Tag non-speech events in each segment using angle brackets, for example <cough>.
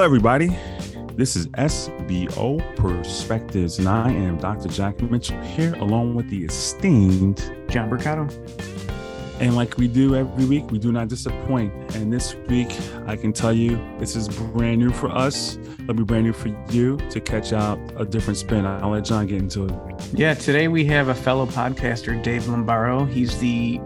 Hello, everybody. This is SBO Perspectives, and I am Dr. Jack Mitchell here along with the esteemed John Mercado. And like we do every week, we do not disappoint. And this week, I can tell you this is brand new for us. It'll be brand new for you to catch out a different spin. I'll let John get into it. Yeah, today we have a fellow podcaster, Dave Lombardo. He's the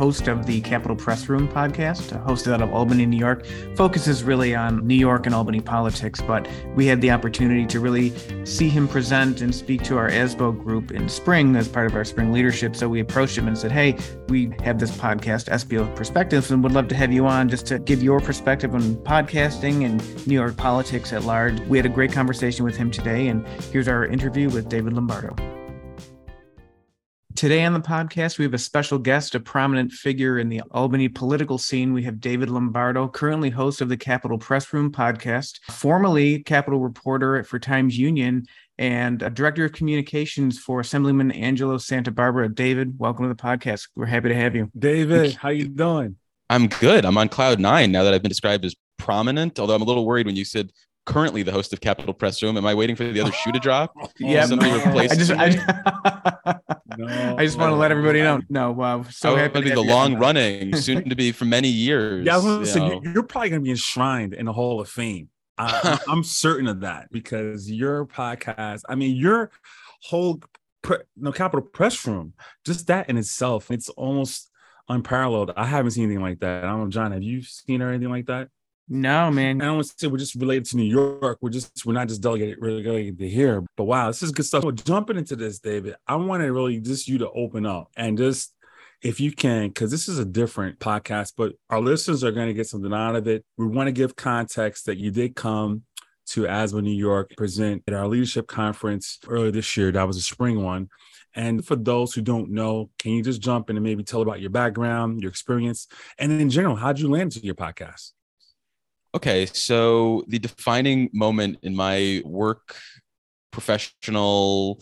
host of the Capitol Press Room podcast, hosted out of Albany, New York. Focuses really on New York and Albany politics, but we had the opportunity to really see him present and speak to our ASBO group in spring as part of our spring leadership. So we approached him and said, Hey, we have this podcast, SBO Perspectives, and would love to have you on just to give your perspective on podcasting and New York politics at large. We had a great conversation with him today, and here's our interview with David Lombardo. Today on the podcast, we have a special guest, a prominent figure in the Albany political scene. We have David Lombardo, currently host of the Capitol Press Room podcast, formerly Capitol reporter for Times Union, and a director of communications for Assemblyman Angelo Santabarbara. David, welcome to the podcast. We're happy to have you. David, how you doing? I'm good. I'm on cloud nine now that I've been described as prominent. Although I'm a little worried when you said currently the host of Capitol Press Room. Am I waiting for the other shoe to drop? <laughs> <laughs> yeah, somebody no. replace. I just, I, no, <laughs> I just want to let everybody know. No, wow, so oh, happy to be the long running, soon to be for many years. Yeah, I was going to say you're probably going to be enshrined in the Hall of Fame. I, am certain of that because your podcast, I mean, your whole pre, no Capitol Press Room, just that in itself, it's almost unparalleled. I haven't seen anything like that. I don't know, John, have you seen or anything like that? No, man. I don't want to say we're just related to New York. We're just we're not just delegated relegated to here. But wow, this is good stuff. So jumping into this, David, I want to really just you to open up and just if you can, because this is a different podcast, but our listeners are going to get something out of it. We want to give context that you did come to ASBO New York present at our leadership conference earlier this year. That was a spring one. And for those who don't know, can you just jump in and maybe tell about your background, your experience, and in general, how'd you land to your podcast? Okay, so the defining moment in my work professional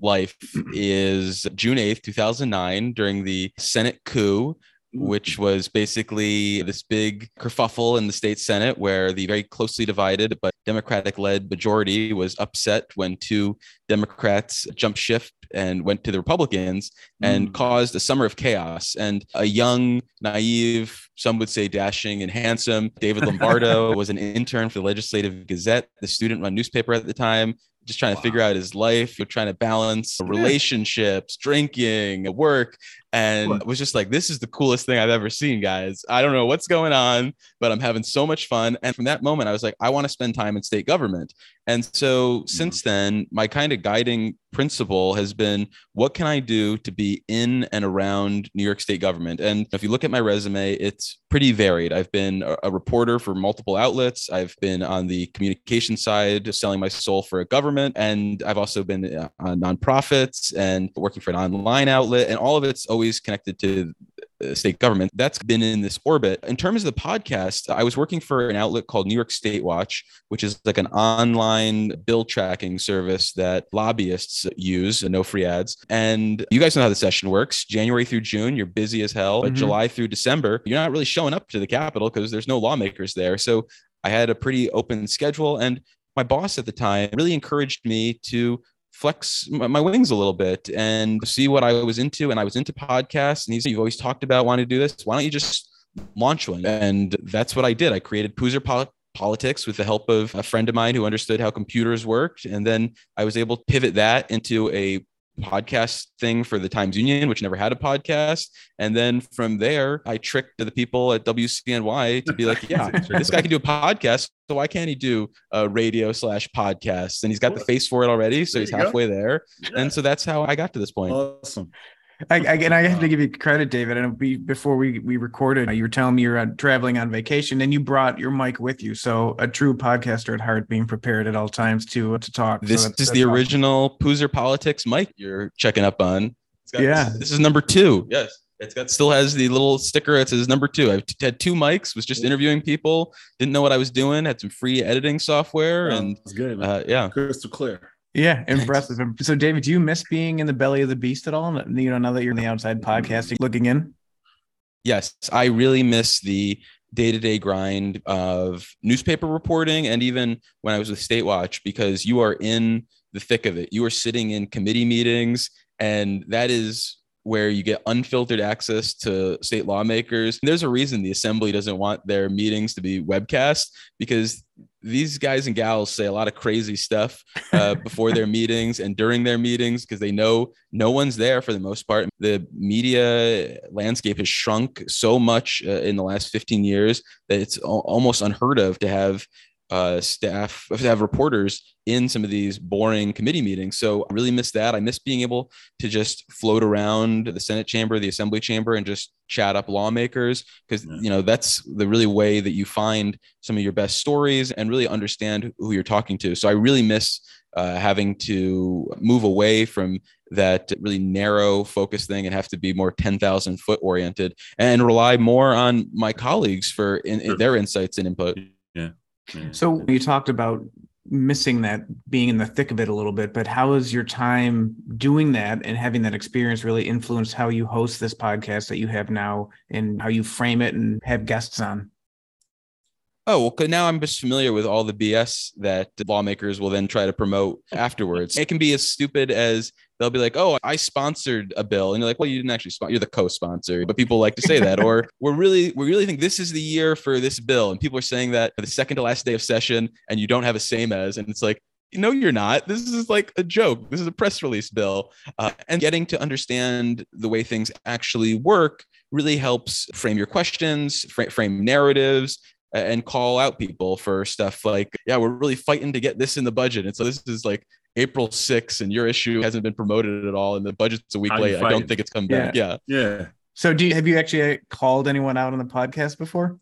life is June 8th, 2009, during the Senate coup, which was basically this big kerfuffle in the state Senate where the very closely divided but Democratic led majority was upset when two Democrats jumped shift and went to the Republicans and mm. caused a summer of chaos. And a young, naive, some would say dashing and handsome David Lombardo <laughs> was an intern for the Legislative Gazette, the student run newspaper at the time just trying to figure out his life, trying to balance relationships, drinking, work, and was just like, this is the coolest thing I've ever seen, guys. I don't know what's going on, but I'm having so much fun. And from that moment, I was like, I want to spend time in state government. And so mm-hmm. since then, my kind of guiding principle has been what can I do to be in and around New York State government? And if you look at my resume, it's pretty varied. I've been a, a reporter for multiple outlets, I've been on the communication side, selling my soul for a government, and I've also been uh, on nonprofits and working for an online outlet, and all of it's always connected to state government. That's been in this orbit. In terms of the podcast, I was working for an outlet called New York State Watch, which is like an online bill tracking service that lobbyists use, no free ads. And you guys know how the session works. January through June, you're busy as hell. Mm-hmm. July through December, you're not really showing up to the Capitol because there's no lawmakers there. So I had a pretty open schedule. And my boss at the time really encouraged me to flex my wings a little bit and see what I was into. And I was into podcasts. And he said, You've always talked about wanting to do this. Why don't you just launch one? And that's what I did. I created Poozer Pol- Politics with the help of a friend of mine who understood how computers worked. And then I was able to pivot that into a podcast thing for the Times Union, which never had a podcast. And then from there, I tricked the people at WCNY to be like, <laughs> yeah, this guy can do a podcast. So why can't he do a radio slash podcast? And he's got the face for it already. So he's halfway go. there. Yeah. And so that's how I got to this point. Awesome. I, I, and I have to give you credit, David. And be, before we we recorded, you were telling me you're uh, traveling on vacation, and you brought your mic with you. So a true podcaster at heart, being prepared at all times to to talk. This so is the awesome. original Poozer Politics mic you're checking up on. Got, yeah, this, this, is number two. Yes, it's got still has the little sticker. It says number two. I've had two mics. Was just interviewing people. Didn't know what I was doing. Had some free editing software, oh, and good. Uh, yeah, crystal clear. Yeah, <laughs> impressive. So, David, do you miss being in the belly of the beast at all? You know, now that you're in the outside podcasting, looking in. Yes, I really miss the day-to-day grind of newspaper reporting and even when I was with State Watch because you are in the thick of it. You are sitting in committee meetings and that is where you get unfiltered access to state lawmakers. There's a reason the assembly doesn't want their meetings to be webcast because these guys and gals say a lot of crazy stuff uh, <laughs> before their meetings and during their meetings because they know no one's there for the most part. The media landscape has shrunk so much uh, in the last 15 years that it's almost unheard of to have uh, staff to have reporters in some of these boring committee meetings. So I really miss that. I miss being able to just float around the Senate chamber, the Assembly chamber, and just chat up lawmakers because yeah. you know that's the really way that you find some of your best stories and really understand who you're talking to. So I really miss uh, having to move away from that really narrow focus thing and have to be more 10,000 foot oriented and rely more on my colleagues for in, in their insights and input. Yeah. So you talked about missing that being in the thick of it a little bit, but how has your time doing that and having that experience really influenced how you host this podcast that you have now and how you frame it and have guests on? Oh, well, now I'm just familiar with all the BS that lawmakers will then try to promote afterwards. It can be as stupid as they'll be like, "Oh, I sponsored a bill," and you're like, "Well, you didn't actually sponsor. You're the co-sponsor." But people like to say that, or <laughs> we're really, we really think this is the year for this bill, and people are saying that the second to last day of session, and you don't have a same as, and it's like, no, you're not. This is like a joke. This is a press release bill, uh, and getting to understand the way things actually work really helps frame your questions, fr- frame narratives, and call out people for stuff like, yeah, we're really fighting to get this in the budget. And so this is like April 6th and your issue hasn't been promoted at all and the budget's a week late. I don't think it's come yeah. back. Yeah. Yeah. So do you have you actually uh, called anyone out on the podcast before?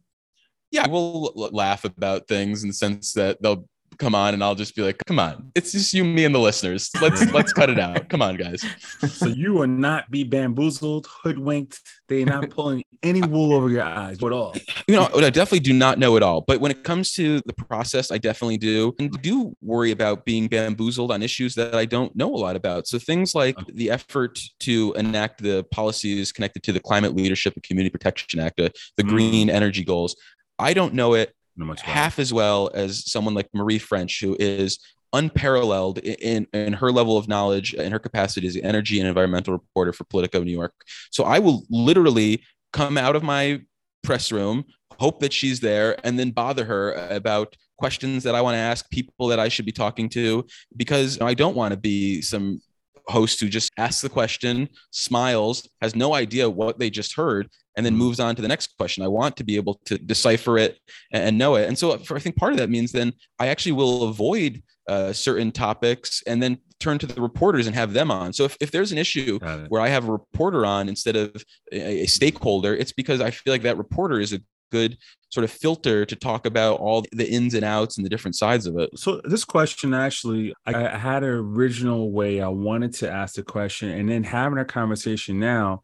Yeah, we'll laugh about things in the sense that they'll come on and I'll just be like, come on, it's just you, me, and the listeners. Let's <laughs> let's cut it out. Come on, guys. So you will not be bamboozled, hoodwinked. They're not pulling any wool over your eyes at all. You know, I definitely do not know it all. But when it comes to the process, I definitely do. And do worry about being bamboozled on issues that I don't know a lot about. So things like the effort to enact the policies connected to the Climate Leadership and Community Protection Act, uh, the mm. green energy goals. I don't know it half as well as someone like Marie French, who is unparalleled in, in her level of knowledge and her capacity as the energy and environmental reporter for Politico New York. So I will literally come out of my press room, hope that she's there, and then bother her about questions that I want to ask people that I should be talking to because I don't want to be some host who just asks the question, smiles, has no idea what they just heard, and then moves on to the next question. I want to be able to decipher it and know it. And so for, I think part of that means then I actually will avoid uh, certain topics and then turn to the reporters and have them on. So if, if there's an issue where I have a reporter on instead of a, a stakeholder, it's because I feel like that reporter is a good sort of filter to talk about all the ins and outs and the different sides of it. So this question actually, I, had an original way I wanted to ask the question, and then having a conversation now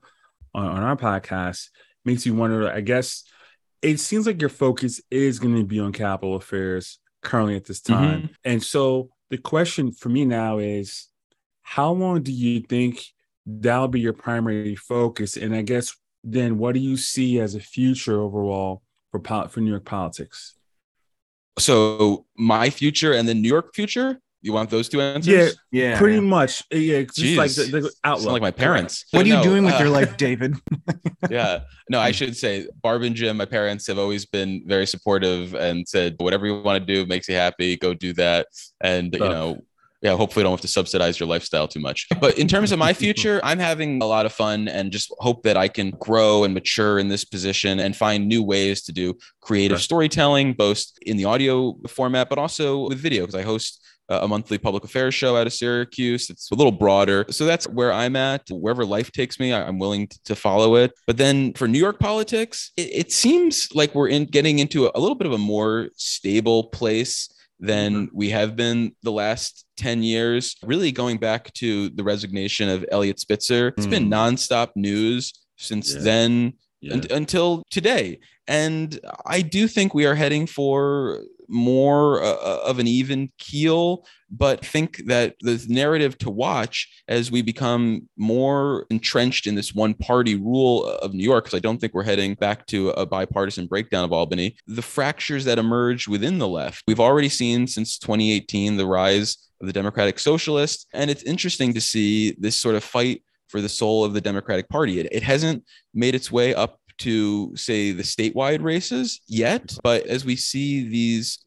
on, on our podcast makes you wonder. I guess it seems like your focus is going to be on capital affairs currently at this time, mm-hmm. and so the question for me now is, how long do you think that'll be your primary focus? And I guess then what do you see as a future overall for pol- for New York politics? So my future and the New York future. You want those two answers? Yeah, yeah, pretty much. Yeah, just Jeez. like the, the outlook. Sound like my parents. What are you no, doing with uh, your life, David? <laughs> <laughs> yeah, no, I should say Barb and Jim, my parents have always been very supportive and said whatever you want to do makes you happy, go do that. And you know, yeah, hopefully don't have to subsidize your lifestyle too much. But in terms of my future, I'm having a lot of fun and just hope that I can grow and mature in this position and find new ways to do creative right. storytelling, both in the audio format, but also with video, because I host a monthly public affairs show out of Syracuse. It's a little broader. So that's where I'm at. Wherever life takes me, I'm willing to follow it. But then for New York politics, it, it seems like we're in getting into a little bit of a more stable place than mm-hmm. we have been the last 10 years. Really going back to the resignation of Eliot Spitzer, it's mm. been nonstop news since yeah. then. Yeah. un- until today. And I do think we are heading for more uh, of an even keel, but think that the narrative to watch as we become more entrenched in this one party rule of New York, because I don't think we're heading back to a bipartisan breakdown of Albany, the fractures that emerge within the left. We've already seen since 2018 the rise of the Democratic Socialists. And it's interesting to see this sort of fight for the soul of the Democratic Party. It, it hasn't made its way up to say the statewide races yet, but as we see these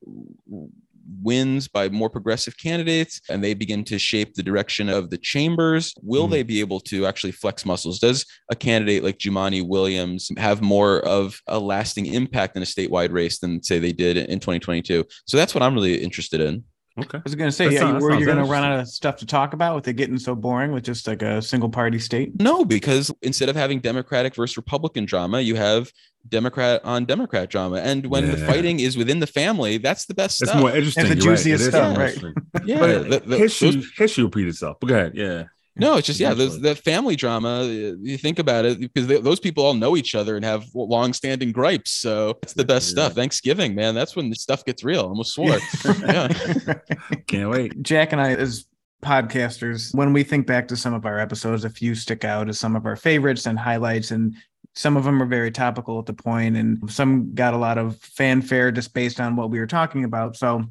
wins by more progressive candidates and they begin to shape the direction of the chambers, will Mm. they be able to actually flex muscles? Does a candidate like Jumaane Williams have more of a lasting impact in a statewide race than say they did in 2022? So that's what I'm really interested in. Okay. I was going to say, That yeah, sounds- you that were you sounds going to run out of stuff to talk about with it getting so boring with just like a single party state? No, because instead of having Democratic versus Republican drama, you have Democrat on Democrat drama. And when the fighting is within the family, that's the best It's stuff. more interesting. And the you're juiciest It is stuff, more right. yeah, But the- the- history, those- history repeat itself. But go ahead. Yeah. No, it's just yeah, those, the family drama. uh, You think about it because they, those people all know each other and have long-standing gripes. So it's the best Yeah. stuff. Thanksgiving, man, that's when the stuff gets real. Almost <laughs> swore. yeah. <laughs> Can't wait. Jack and I, as podcasters, when we think back to some of our episodes, a few stick out as some of our favorites and highlights, and some of them are very topical at the point, and some got a lot of fanfare just based on what we were talking about. So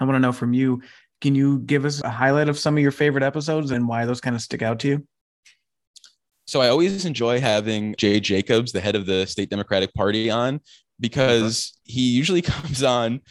I want to know from you. Can you give us a highlight of some of your favorite episodes and why those kind of stick out to you? So I always enjoy having Jay Jacobs, the head of the state Democratic Party, on because he usually <laughs> comes on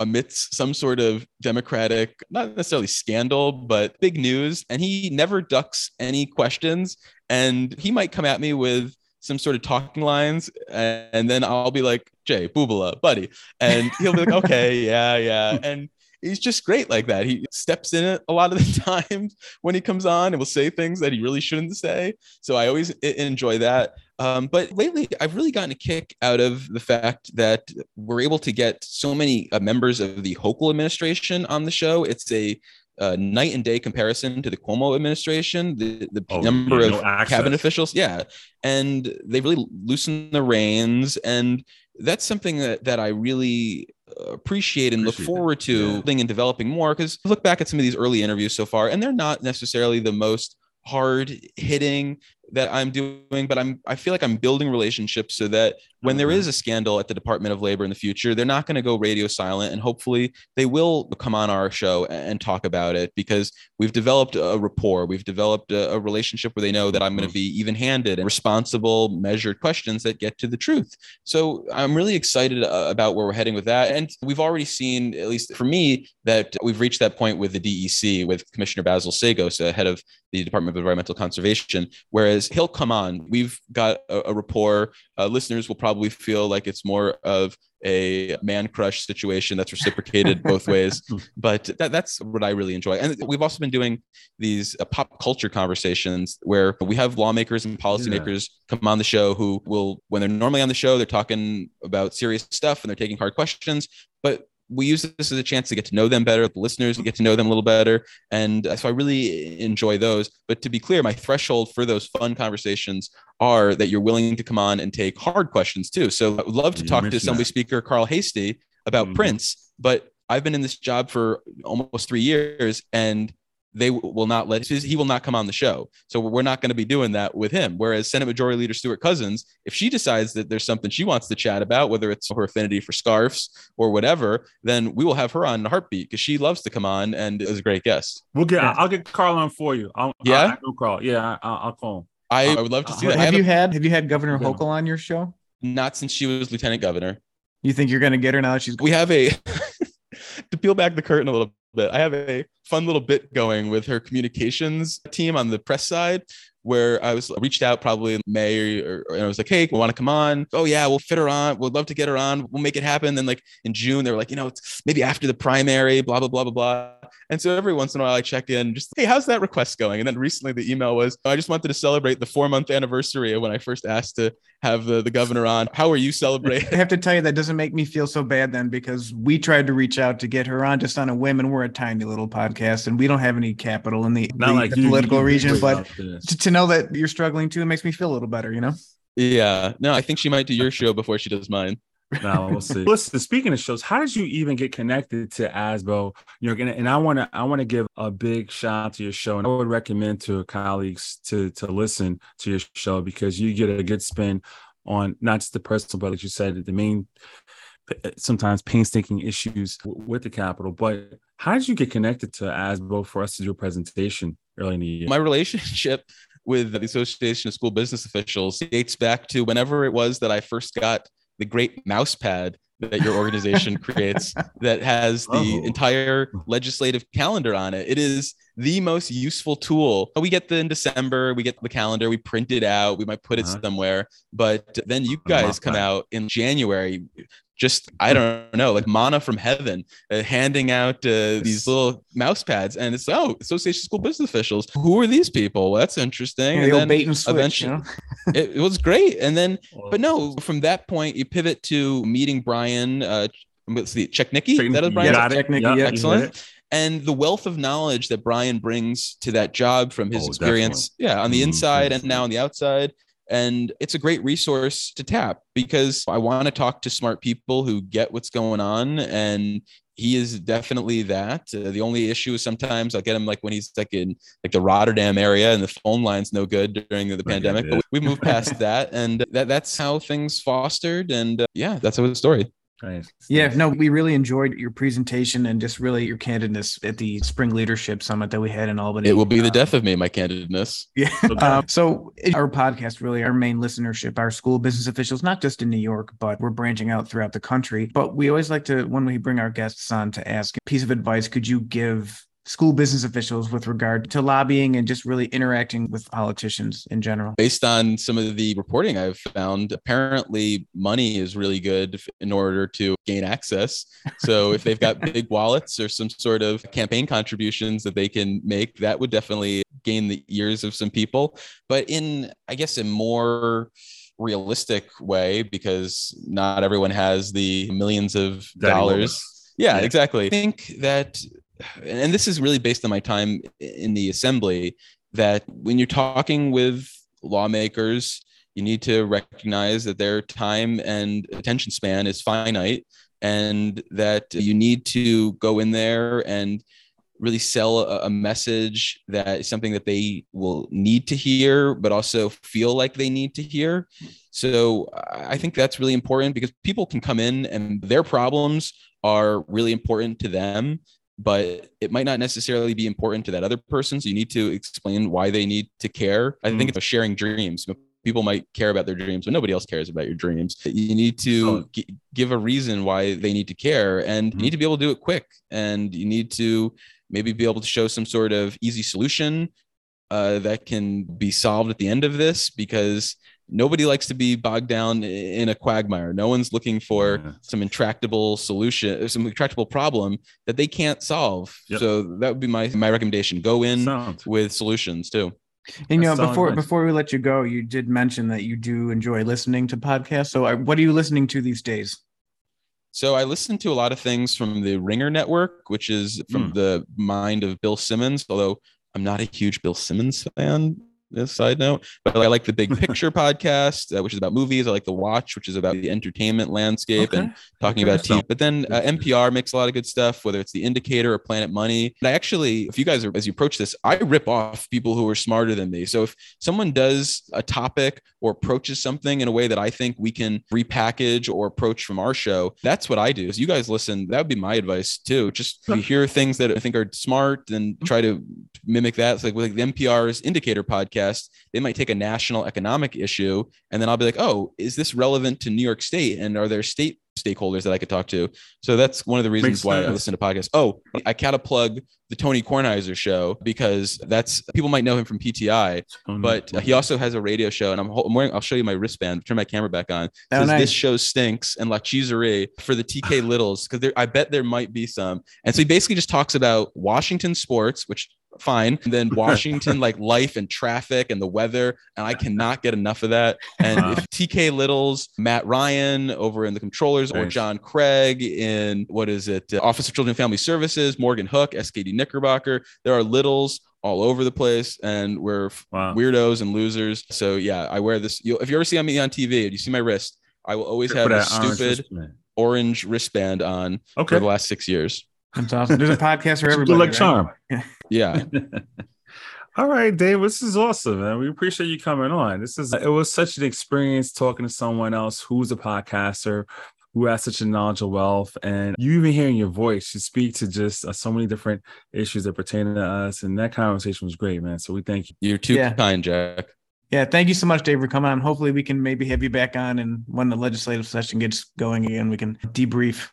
amidst some sort of Democratic, not necessarily scandal, but big news. And he never ducks any questions. And he might come at me with some sort of talking lines. And then I'll be like, Jay, boobala, buddy. And he'll be like, okay, <laughs> yeah, yeah. And he's just great like that. He steps in it a lot of the <laughs> times when he comes on and will say things that he really shouldn't say. So I always enjoy that. Um, but lately, I've really gotten a kick out of the fact that we're able to get so many uh, members of the Hochul administration on the show. It's a uh, night and day comparison to the Cuomo administration, the, the Oh, number of no cabinet officials. Yeah. And they really loosened the reins. And that's something that, that I really appreciate and look Appreciate that, forward to yeah. and developing more. Because look back at some of these early interviews so far, and they're not necessarily the most hard hitting that I'm doing, but I'm I feel like I'm building relationships so that when there Mhm. a scandal at the Department of Labor in the future, they're not going to go radio silent, and hopefully they will come on our show and talk about it because we've developed a rapport, we've developed a, a relationship where they know that I'm going to be even-handed and responsible, measured questions that get to the truth. So I'm really excited uh, about where we're heading with that, and we've already seen, at least for me, that we've reached that point with the DEC with Commissioner Basil Seggos, uh, head of the Department of Environmental Conservation, whereas he'll come on. We've got a, a rapport. Uh, listeners will probably feel like it's more of a man crush situation that's reciprocated both <laughs> ways, but that, that's what I really enjoy. And we've also been doing these uh, pop culture conversations where we have lawmakers and policymakers come on the show who will, when they're normally on the show, they're talking about serious stuff and they're taking hard questions, but we use this as a chance to get to know them better, the listeners get to know them a little better. And uh, so I really enjoy those. But to be clear, my threshold for those fun conversations are that you're willing to come on and take hard questions too. So I would love to You talk to Assembly that. Speaker Carl Heastie about Mhm. Prince, but I've been in this job for almost three years and they will not let his, he will not come on the show. So we're not going to be doing that with him. Whereas Senate Majority Leader Stewart-Cousins, if she decides that there's something she wants to chat about, whether it's her affinity for scarves or whatever, then we will have her on in a heartbeat because she loves to come on and is a great guest. We'll get. Yeah. I'll get Carl on for you. I'll, Yeah? I'll, I'll Carl. Yeah, I, I'll, I'll call him. I, I would love to see uh, that. Have you had have you had Governor Yeah. Hochul on your show? not since she was lieutenant governor. You think you're going to get her now that she's we have a <laughs> to peel back the curtain a little bit i have a fun little bit going with her communications team on the press side where i was uh, reached out probably in may or, or and i was like hey we want to come on? Oh yeah we'll fit her on. We'd love to get her on. We'll make it happen. Then like in june they were like you know it's maybe after the primary blah blah blah blah blah and so every once in a while i check in just hey how's that request going and then recently the email was i just wanted to celebrate the four month anniversary of when i first asked to have the, the governor on how are you celebrating <laughs> I have to tell you that doesn't make me feel so bad then because we tried to reach out to get her on just on a whim and we're a tiny little podcast and we don't have any capital in the, Not the- like the you, political you region, but to, to know that you're struggling too, it makes me feel a little better, you know? Yeah. No, I think she might do your show before she does mine. No, we'll <laughs> see. Listen, speaking of shows, how did you even get connected to ASBO? You're gonna, and I want to, I want to give a big shout out to your show, and I would recommend to colleagues to to listen to your show because you get a good spin on not just the personal, but like you said, the main uh, sometimes painstaking issues with the capital. But how did you get connected to ASBO for us to do a presentation early in the year? My relationship with the Association of School Business Officials dates back to whenever it was that I first got the great mouse pad that your organization <laughs> creates that has the oh. entire legislative calendar on it. It is the most useful tool. We get the in December, we get the calendar, we print it out, we might put it uh-huh. somewhere, but then you guys come out in January just I don't know, like manna from heaven, uh, handing out uh, these little mouse pads, and it's oh, Association of School Business Officials. Who are these people? Well, that's interesting. Yeah, and bait and switch, eventually, you know? it, it, was great. And then, <laughs> but no, from that point, you pivot to meeting Brian. Uh, let's see, Cechnicki. That was Brian. Yeah, yeah, excellent and the wealth of knowledge that Brian brings to that job from his oh, experience, definitely. yeah, on the mm-hmm. inside and now on the outside, and it's a great resource to tap because I want to talk to smart people who get what's going on. And he is definitely that. Uh, the only issue is sometimes I'll get him like when he's like in like the Rotterdam area and the phone line's no good during the pandemic. But we moved past <laughs> that, and that that's how things fostered. And uh, yeah, that's a good story. Nice. Yeah, no, we really enjoyed your presentation and just really your candidness at the Spring Leadership Summit that we had in Albany. It will be the death of me, my candidness. Yeah. <laughs> Uh, so our podcast, really, our main listenership, our school business officials, not just in New York, but we're branching out throughout the country. But we always like to, when we bring our guests on, to ask a piece of advice. Could you give school business officials with regard to lobbying and just really interacting with politicians in general? Based on some of the reporting I've found, apparently money is really good in order to gain access. So if they've got <laughs> big wallets or some sort of campaign contributions that they can make, that would definitely gain the ears of some people. But in, I guess, a more realistic way, because not everyone has the millions of dollars. Yeah, yeah, exactly. I think that and this is really based on my time in the assembly that when you're talking with lawmakers you need to recognize that their time and attention span is finite and that you need to go in there and really sell a, message that is something that they will need to hear but also feel like they need to hear. So i think that's really important because people can come in and their problems are really important to them but it might not necessarily be important to that other person. So you need to explain why they need to care. I think mm. it's sharing dreams. People might care about their dreams, but nobody else cares about your dreams. You need to g- give a reason why they need to care, and you need to be able to do it quick. And you need to maybe be able to show some sort of easy solution uh, that can be solved at the end of this because nobody likes to be bogged down in a quagmire. No one's looking for yeah. some intractable solution, some intractable problem that they can't solve. Yep. So that would be my my recommendation. Go in Sound. with solutions too. And you know, before before we let you go, you did mention that you do enjoy listening to podcasts. So, what are you listening to these days? So I listen to a lot of things from the Ringer Network, which is from mm. the mind of Bill Simmons. Although I'm not a huge Bill Simmons fan, a side note. But I like the Big <laughs> Picture podcast, uh, which is about movies. I like the Watch, which is about the entertainment landscape okay. and talking about TV. But then uh, NPR makes a lot of good stuff, whether it's the Indicator or Planet Money. And I actually, if you guys are as you approach this, I rip off people who are smarter than me. So if someone does a topic or approaches something in a way that I think we can repackage or approach from our show, that's what I do. As you guys listen, that would be my advice too. Just if <laughs> you hear things that I think are smart, and try to mimic that. It's like with like the NPR's Indicator podcast, they might take a national economic issue and then I'll be like, oh, is this relevant to New York State? And are there state stakeholders that I could talk to? So that's one of the reasons Makes why sense. I listen to podcasts. Oh, I gotta plug the Tony Kornheiser show because that's people might know him from PTI, but he also has a radio show. And I'm, I'm wearing, I'll show you my wristband, turn my camera back on. Oh, nice. This show stinks and La Cheeserie for the TK <sighs> Littles because I bet there might be some. And so he basically just talks about Washington sports, which fine. And then <laughs> Washington, like life and traffic and the weather. And I cannot get enough of that. And Wow. if TK Littles, Matt Ryan over in the comptroller's, or John Craig in what is it, uh, Office of Children and Family Services, Morgan Hook, SKD Knickerbocker, there are littles all over the place. And we're Wow. weirdos and losers. So yeah, I wear this. You, if you ever see me on TV and you see my wrist, I will always have this stupid orange wristband on okay. for the last six years. That's awesome. There's a podcast for Good everybody. luck right? charm. <laughs> Yeah. <laughs> All right, Dave. This is awesome, man. We appreciate you coming on. This is it was such an experience talking to someone else who's a podcaster, who has such a knowledge of wealth, and you even hearing your voice, you speak to just uh, so many different issues that pertain to us, and that conversation was great, man. So we thank you. You're too Yeah. kind, Jack. Yeah, thank you so much, Dave, for coming on. Hopefully, we can maybe have you back on, and when the legislative session gets going again, we can debrief.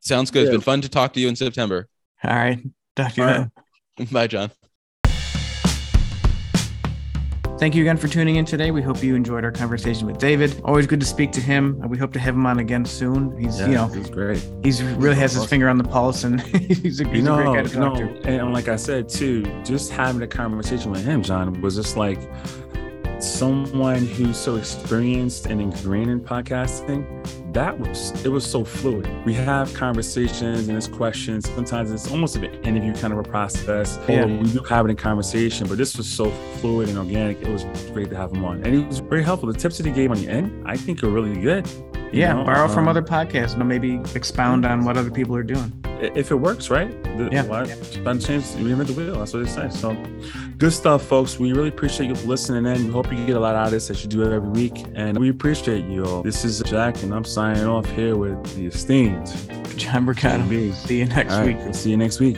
Sounds good. It's been fun to talk to you in September. All right, talk to you All then. right. <laughs> Bye, John. Thank you again for tuning in today. We hope you enjoyed our conversation with David. Always good to speak to him. We hope to have him on again soon. He's, you know, it was great. he's really has his finger on the pulse, and <laughs> he's a, he's you know, a great guy to you talk know, to. and like I said too, just having a conversation with him, John, was just like someone who's so experienced and ingrained in podcasting. That was it was so fluid. We have conversations and it's questions. Sometimes it's almost an interview kind of a process. Yeah. Or we do have it in conversation, but this was so fluid and organic. It was great to have him on, and he was very helpful. The tips that he gave on the end, I think, are really good. you Yeah, know, borrow from um, other podcasts and maybe expound on what other people are doing. if it works, right? The, Yeah. Why to change reinvent the wheel? That's what they say. So good stuff, folks. We really appreciate you listening in. We hope you get a lot out of this as you do every week. And we appreciate you all. This is Jack, and I'm signing off here with the esteemed John Mercado. See you next right, week. we'll see you next week.